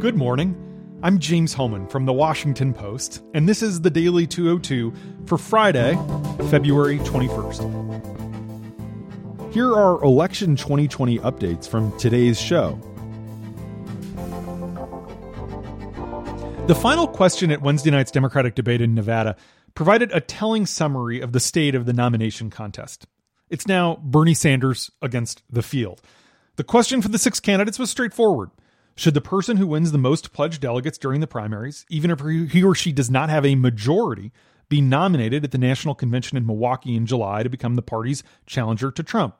Good morning. I'm James Hohmann from the Washington Post, and this is the Daily 202 for Friday, February 21st. Here are election 2020 updates from today's show. The final question at Wednesday night's Democratic debate in Nevada provided a telling summary of the state of the nomination contest. It's now Bernie Sanders against the field. The question for the six candidates was straightforward. Should the person who wins the most pledged delegates during the primaries, even if he or she does not have a majority, be nominated at the national convention in Milwaukee in July to become the party's challenger to Trump?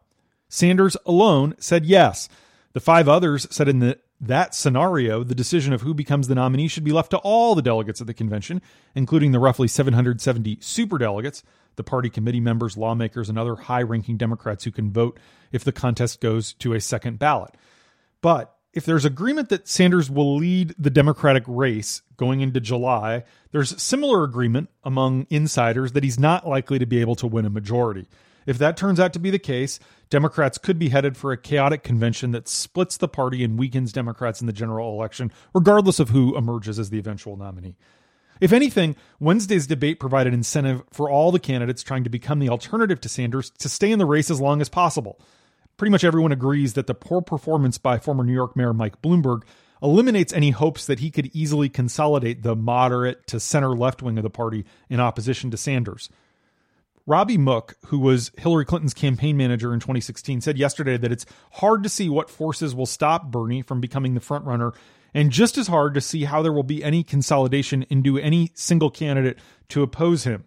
Sanders alone said yes. The five others said in the that scenario, the decision of who becomes the nominee should be left to all the delegates at the convention, including the roughly 770 superdelegates, the party committee members, lawmakers, and other high ranking Democrats who can vote if the contest goes to a second ballot. But if there's agreement that Sanders will lead the Democratic race going into July, there's similar agreement among insiders that he's not likely to be able to win a majority. If that turns out to be the case, Democrats could be headed for a chaotic convention that splits the party and weakens Democrats in the general election, regardless of who emerges as the eventual nominee. If anything, Wednesday's debate provided incentive for all the candidates trying to become the alternative to Sanders to stay in the race as long as possible. Pretty much everyone agrees that the poor performance by former New York Mayor Mike Bloomberg eliminates any hopes that he could easily consolidate the moderate to center left wing of the party in opposition to Sanders. Robbie Mook, who was Hillary Clinton's campaign manager in 2016, said yesterday that it's hard to see what forces will stop Bernie from becoming the frontrunner, and just as hard to see how there will be any consolidation into any single candidate to oppose him.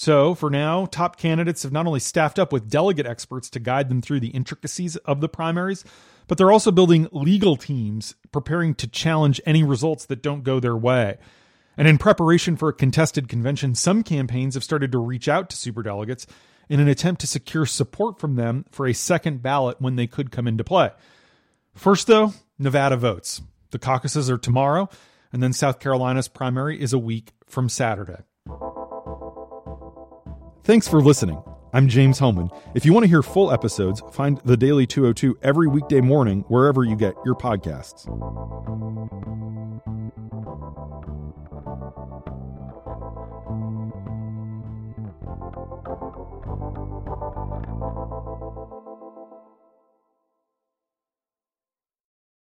So, for now, top candidates have not only staffed up with delegate experts to guide them through the intricacies of the primaries, but they're also building legal teams preparing to challenge any results that don't go their way. And in preparation for a contested convention, some campaigns have started to reach out to superdelegates in an attempt to secure support from them for a second ballot when they could come into play. First, though, Nevada votes. The caucuses are tomorrow, and then South Carolina's primary is a week from Saturday. Thanks for listening. I'm James Hohmann. If you want to hear full episodes, find the Daily 202 every weekday morning wherever you get your podcasts.